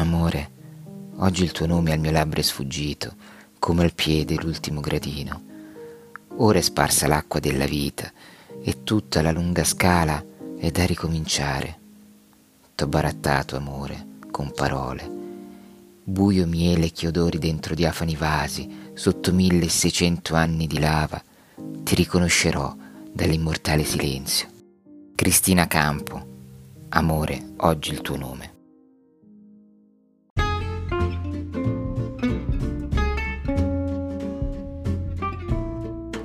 Amore, oggi il tuo nome al mio labbro è sfuggito, come al piede l'ultimo gradino. Ora è sparsa l'acqua della vita e tutta la lunga scala è da ricominciare. T'ho barattato, amore, con parole. Buio miele e chiodori dentro diafani vasi, sotto mille e seicento anni di lava, ti riconoscerò dall'immortale silenzio. Cristina Campo, amore, oggi il tuo nome.